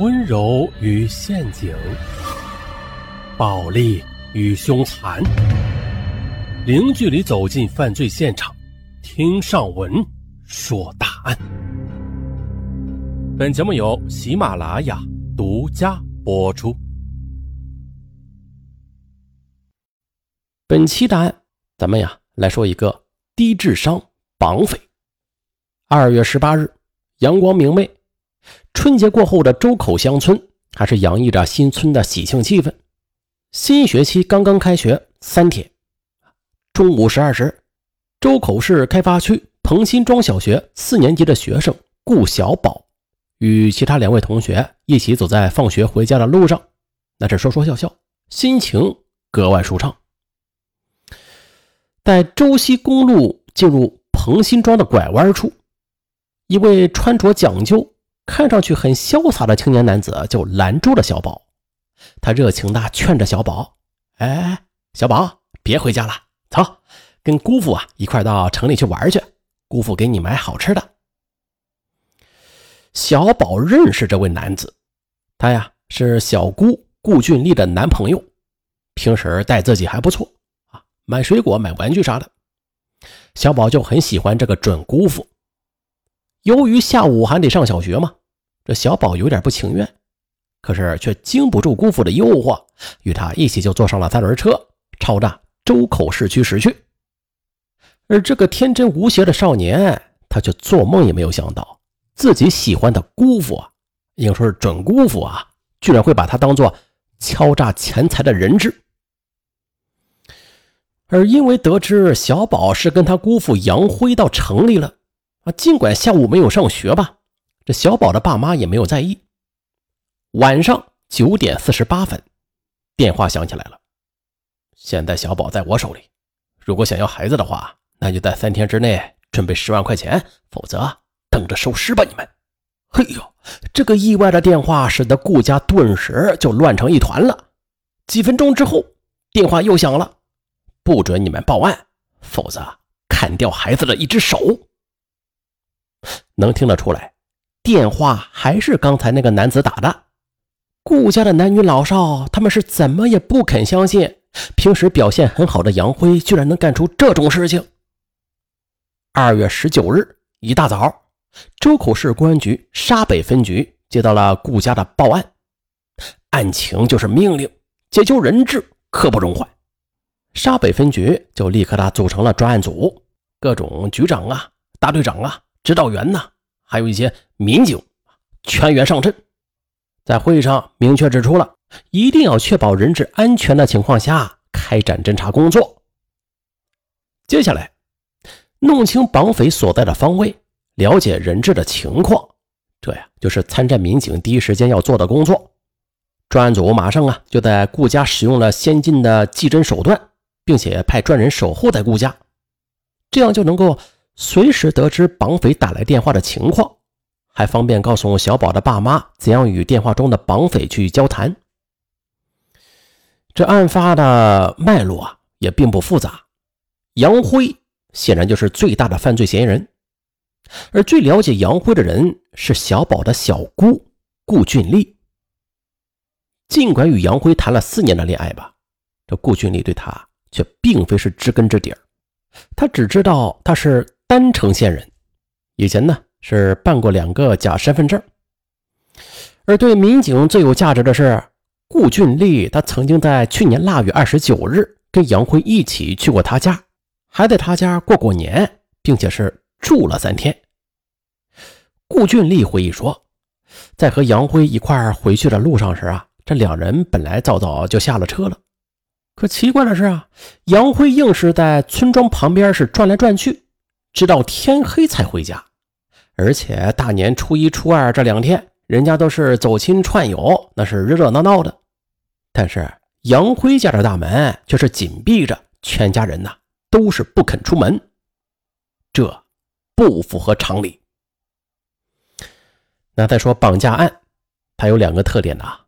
温柔与陷阱，暴力与凶残，零距离走进犯罪现场，听上文说大案。本节目由喜马拉雅独家播出。本期答案，咱们呀来说一个低智商绑匪。二月十八日，阳光明媚。春节过后的周口乡村还是洋溢着新春的喜庆气氛。新学期刚刚开学三天，中午十二时，周口市开发区彭辛庄小学四年级的学生顾小宝与其他两位同学一起走在放学回家的路上，那是说说笑笑，心情格外舒畅。在周西公路进入彭辛庄的拐弯处，一位穿着讲究。看上去很潇洒的青年男子就拦住了小宝，他热情地劝着小宝：“哎，小宝，别回家了，走，跟姑父啊一块到城里去玩去，姑父给你买好吃的。”小宝认识这位男子，他呀是小姑顾俊丽的男朋友，平时待自己还不错啊，买水果、买玩具啥的，小宝就很喜欢这个准姑父。由于下午还得上小学嘛，这小宝有点不情愿，可是却经不住姑父的诱惑，与他一起就坐上了三轮车，朝着周口市区驶去。而这个天真无邪的少年，他却做梦也没有想到，自己喜欢的姑父啊，应说是准姑父啊，居然会把他当做敲诈钱财的人质。而因为得知小宝是跟他姑父杨辉到城里了。啊，尽管下午没有上学吧，这小宝的爸妈也没有在意。晚上九点四十八分，电话响起来了。现在小宝在我手里，如果想要孩子的话，那就在三天之内准备十万块钱，否则等着收尸吧！你们。嘿呦，这个意外的电话使得顾家顿时就乱成一团了。几分钟之后，电话又响了，不准你们报案，否则砍掉孩子的一只手。能听得出来，电话还是刚才那个男子打的。顾家的男女老少，他们是怎么也不肯相信，平时表现很好的杨辉居然能干出这种事情。二月十九日一大早，周口市公安局沙北分局接到了顾家的报案，案情就是命令解救人质，刻不容缓。沙北分局就立刻的组成了专案组，各种局长啊、大队长啊。指导员呢，还有一些民警，全员上阵。在会议上明确指出了，一定要确保人质安全的情况下开展侦查工作。接下来，弄清绑匪所在的方位，了解人质的情况，这呀就是参战民警第一时间要做的工作。专案组马上啊就在顾家使用了先进的技侦手段，并且派专人守候在顾家，这样就能够。随时得知绑匪打来电话的情况，还方便告诉小宝的爸妈怎样与电话中的绑匪去交谈。这案发的脉络啊也并不复杂，杨辉显然就是最大的犯罪嫌疑人，而最了解杨辉的人是小宝的小姑顾俊丽。尽管与杨辉谈了四年的恋爱吧，这顾俊丽对他却并非是知根知底儿，他只知道他是。郸城县人，以前呢是办过两个假身份证。而对民警最有价值的是，顾俊丽，他曾经在去年腊月二十九日跟杨辉一起去过他家，还在他家过过年，并且是住了三天。顾俊丽回忆说，在和杨辉一块回去的路上时啊，这两人本来早早就下了车了，可奇怪的是啊，杨辉硬是在村庄旁边是转来转去。直到天黑才回家，而且大年初一、初二这两天，人家都是走亲串友，那是热热闹闹的。但是杨辉家的大门却是紧闭着，全家人呐都是不肯出门，这不符合常理。那再说绑架案，它有两个特点呐：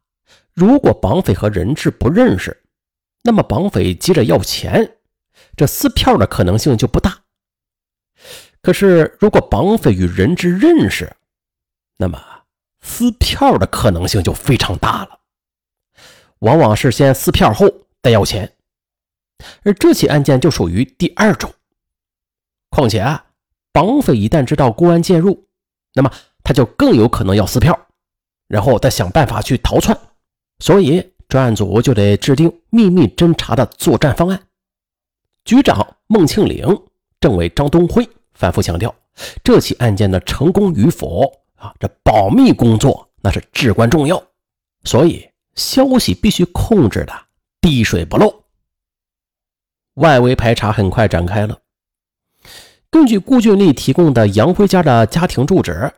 如果绑匪和人质不认识，那么绑匪急着要钱，这撕票的可能性就不大。可是，如果绑匪与人质认识，那么撕票的可能性就非常大了。往往是先撕票后再要钱，而这起案件就属于第二种。况且啊，绑匪一旦知道公安介入，那么他就更有可能要撕票，然后再想办法去逃窜。所以专案组就得制定秘密侦查的作战方案。局长孟庆龄、政委张东辉反复强调，这起案件的成功与否啊，这保密工作那是至关重要，所以消息必须控制的滴水不漏。外围排查很快展开了。根据顾俊丽提供的杨辉家的家庭住址，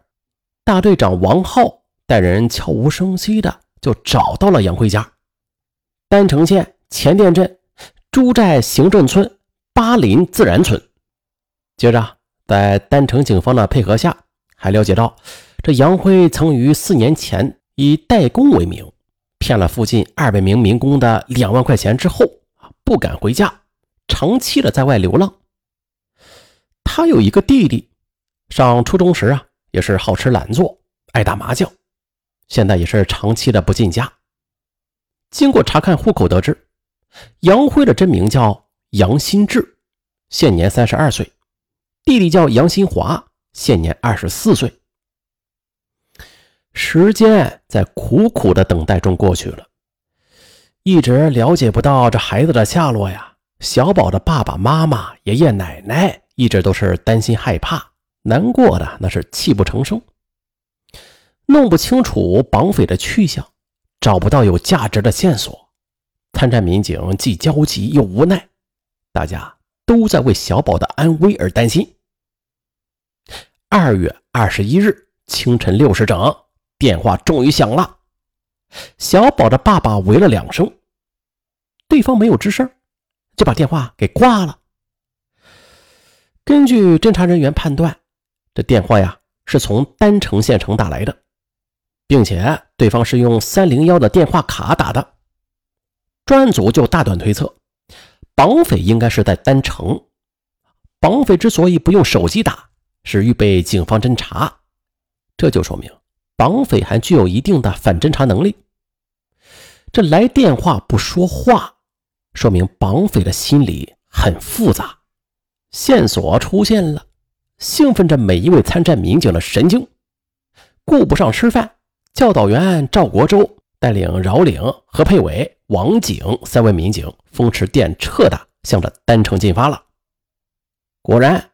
大队长王浩带人悄无声息的就找到了杨辉家，丹城县前店镇朱寨行政村。巴林自然村。接着，在丹城警方的配合下，还了解到，这杨辉曾于四年前以代工为名，骗了附近二百名民工的两万块钱之后啊，不敢回家，长期的在外流浪。他有一个弟弟，上初中时啊，也是好吃懒做，爱打麻将，现在也是长期的不进家。经过查看户口，得知杨辉的真名叫。杨新志，现年三十二岁，弟弟叫杨新华，现年二十四岁。时间在苦苦的等待中过去了，一直了解不到这孩子的下落呀。小宝的爸爸妈妈、爷爷奶奶一直都是担心害怕，难过的那是泣不成声。弄不清楚绑匪的去向，找不到有价值的线索，参战民警既焦急又无奈。大家都在为小宝的安危而担心。二月二十一日清晨六时整，电话终于响了。小宝的爸爸喂了两声，对方没有吱声，就把电话给挂了。根据侦查人员判断，这电话呀是从丹城县城打来的，并且对方是用三零幺的电话卡打的。专案组就大胆推测。绑匪应该是在丹城。绑匪之所以不用手机打，是预备警方侦查，这就说明绑匪还具有一定的反侦查能力。这来电话不说话，说明绑匪的心理很复杂。线索出现了，兴奋着每一位参战民警的神经。顾不上吃饭，教导员赵国洲带领饶岭、何佩伟。王景三位民警风驰电掣的向着丹城进发了。果然，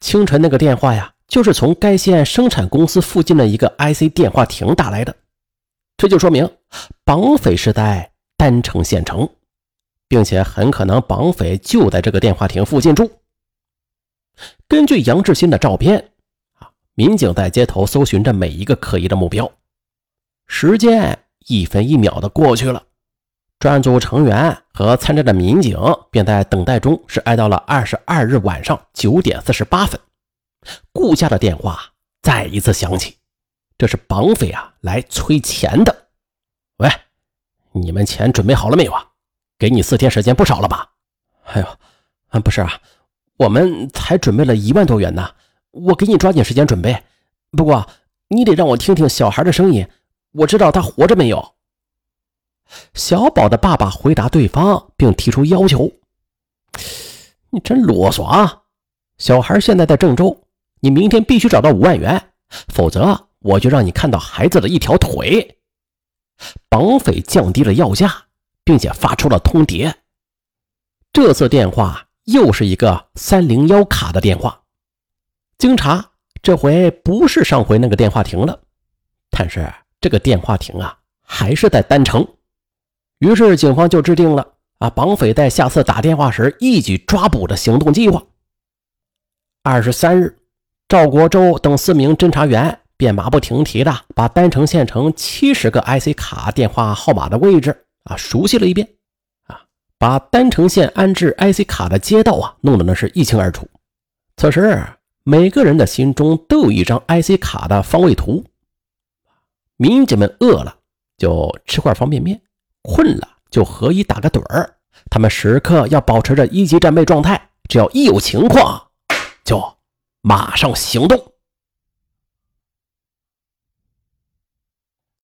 清晨那个电话呀，就是从该县生产公司附近的一个 IC 电话亭打来的。这就说明绑匪是在丹城县城，并且很可能绑匪就在这个电话亭附近住。根据杨志新的照片啊，民警在街头搜寻着每一个可疑的目标。时间一分一秒的过去了。专案组成员和参战的民警便在等待中，是挨到了二十二日晚上九点四十八分，顾家的电话再一次响起，这是绑匪啊来催钱的。喂，你们钱准备好了没有啊？给你四天时间，不少了吧？哎呦，啊不是啊，我们才准备了一万多元呢，我给你抓紧时间准备。不过你得让我听听小孩的声音，我知道他活着没有。小宝的爸爸回答对方，并提出要求：“你真啰嗦啊！小孩现在在郑州，你明天必须找到五万元，否则我就让你看到孩子的一条腿。”绑匪降低了要价，并且发出了通牒。这次电话又是一个三零幺卡的电话。经查，这回不是上回那个电话亭了，但是这个电话亭啊，还是在丹城。于是，警方就制定了啊，绑匪在下次打电话时一举抓捕的行动计划。二十三日，赵国洲等四名侦查员便马不停蹄的把丹城县城七十个 IC 卡电话号码的位置啊熟悉了一遍，啊，把丹城县安置 IC 卡的街道啊弄得那是一清二楚。此时，每个人的心中都有一张 IC 卡的方位图。民警们饿了就吃块方便面。困了就合衣打个盹儿，他们时刻要保持着一级战备状态，只要一有情况，就马上行动。